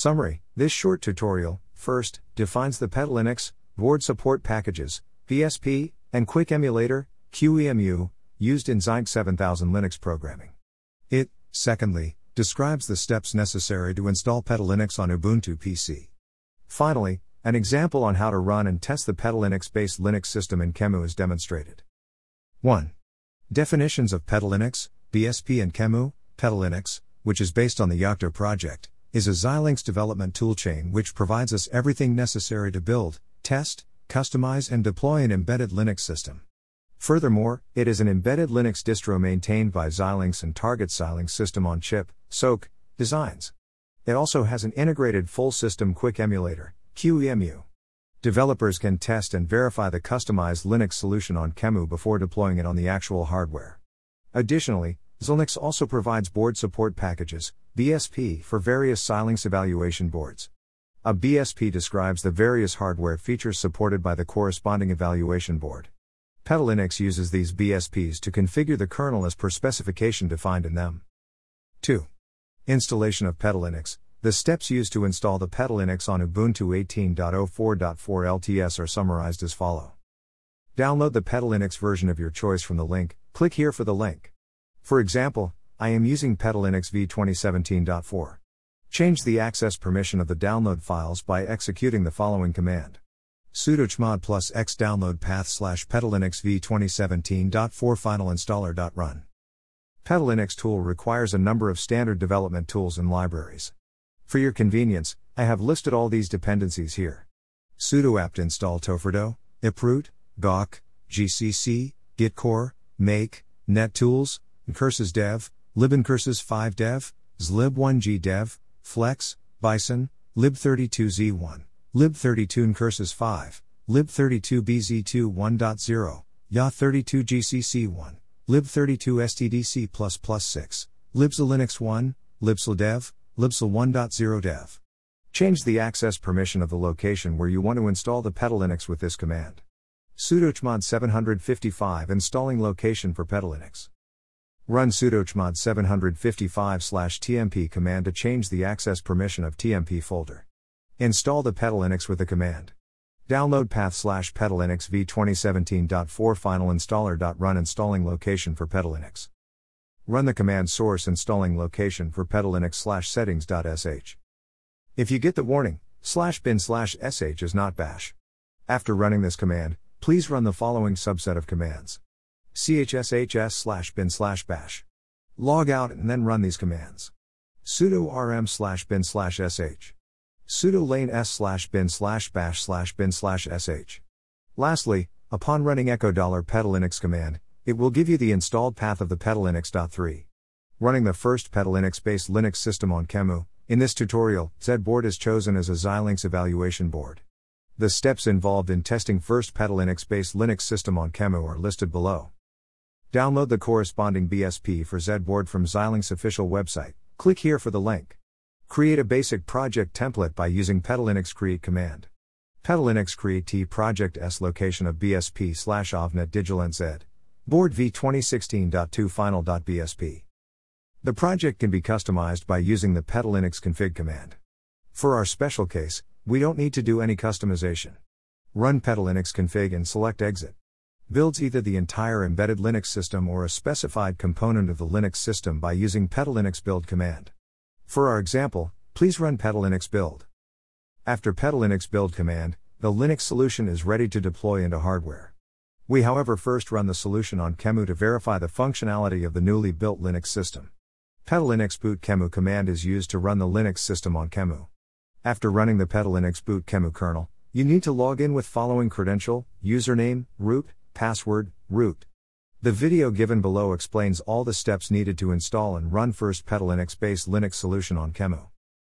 Summary This short tutorial, first, defines the PetaLinux, board support packages, BSP, and Quick Emulator, QEMU, used in Zynq 7000 Linux programming. It, secondly, describes the steps necessary to install PetaLinux on Ubuntu PC. Finally, an example on how to run and test the PetaLinux based Linux system in QEMU is demonstrated. 1. Definitions of PetaLinux, BSP, and QEMU. PetaLinux, which is based on the Yocto project, is a Xilinx development toolchain which provides us everything necessary to build, test, customize, and deploy an embedded Linux system. Furthermore, it is an embedded Linux distro maintained by Xilinx and targets Xilinx System on Chip, SOC, designs. It also has an integrated full system quick emulator, QEMU. Developers can test and verify the customized Linux solution on QEMU before deploying it on the actual hardware. Additionally, Xilinx also provides board support packages, BSP, for various Xilinx evaluation boards. A BSP describes the various hardware features supported by the corresponding evaluation board. PetaLinux uses these BSPs to configure the kernel as per specification defined in them. 2. Installation of PetaLinux. The steps used to install the PetaLinux on Ubuntu 18.04.4 LTS are summarized as follow. Download the PetaLinux version of your choice from the link, click here for the link. For example, I am using PetaLinux v2017.4. Change the access permission of the download files by executing the following command sudo chmod plus x download path slash petalinux v2017.4 final installer.run. PetaLinux tool requires a number of standard development tools and libraries. For your convenience, I have listed all these dependencies here. sudo apt install tofrodos, iproute, gawk, gcc, gitcore, make, nettools, ncurses dev, libncurses 5 dev, zlib1g dev, flex, bison, lib32z1, lib32 curses 5, lib32bz2 1.0, ya32 gcc1, lib32 stdc++ 6, libselinux 1, libsaldev, libsal 1.0 dev. Change the access permission of the location where you want to install the PetaLinux with this command. sudo chmod 755 installing location for PetaLinux. Run sudo chmod 755 tmp command to change the access permission of tmp folder. Install the PetaLinux with the command. Download path slash petalinux v2017.4 final installer.run installing location for PetaLinux. Run the command source installing location for petalinux slash settings.sh. If you get the warning, slash bin slash sh is not bash. After running this command, please run the following subset of commands. Chshs slash bin slash bash. Log out and then run these commands. sudo rm slash bin slash sh. sudo lane s slash bin slash bash slash bin slash sh. Lastly, upon running echo dollar $petalinux command, it will give you the installed path of the petalinux.3. Running the first petalinux based Linux system on QEMU, in this tutorial, ZBoard is chosen as a Xilinx evaluation board. The steps involved in testing first petalinux based Linux system on QEMU are listed below. Download the corresponding BSP for ZBoard from Xilinx official website. Click here for the link. Create a basic project template by using petalinux create command. Petalinux create t project s location of bsp slash Avnet digilent Board v2016.2 final.bsp. The project can be customized by using the petalinux config command. For our special case, we don't need to do any customization. Run petalinux config and select exit. Builds either the entire embedded Linux system or a specified component of the Linux system by using petalinux build command. For our example, please run petalinux build. After petalinux build command, the Linux solution is ready to deploy into hardware. We however first run the solution on QEMU to verify the functionality of the newly built Linux system. PetaLinux boot QEMU command is used to run the Linux system on QEMU. After running the PetaLinux boot QEMU kernel, you need to log in with following credential, username, root, password, root. The video given below explains all the steps needed to install and run first PetaLinux based Linux solution on QEMU.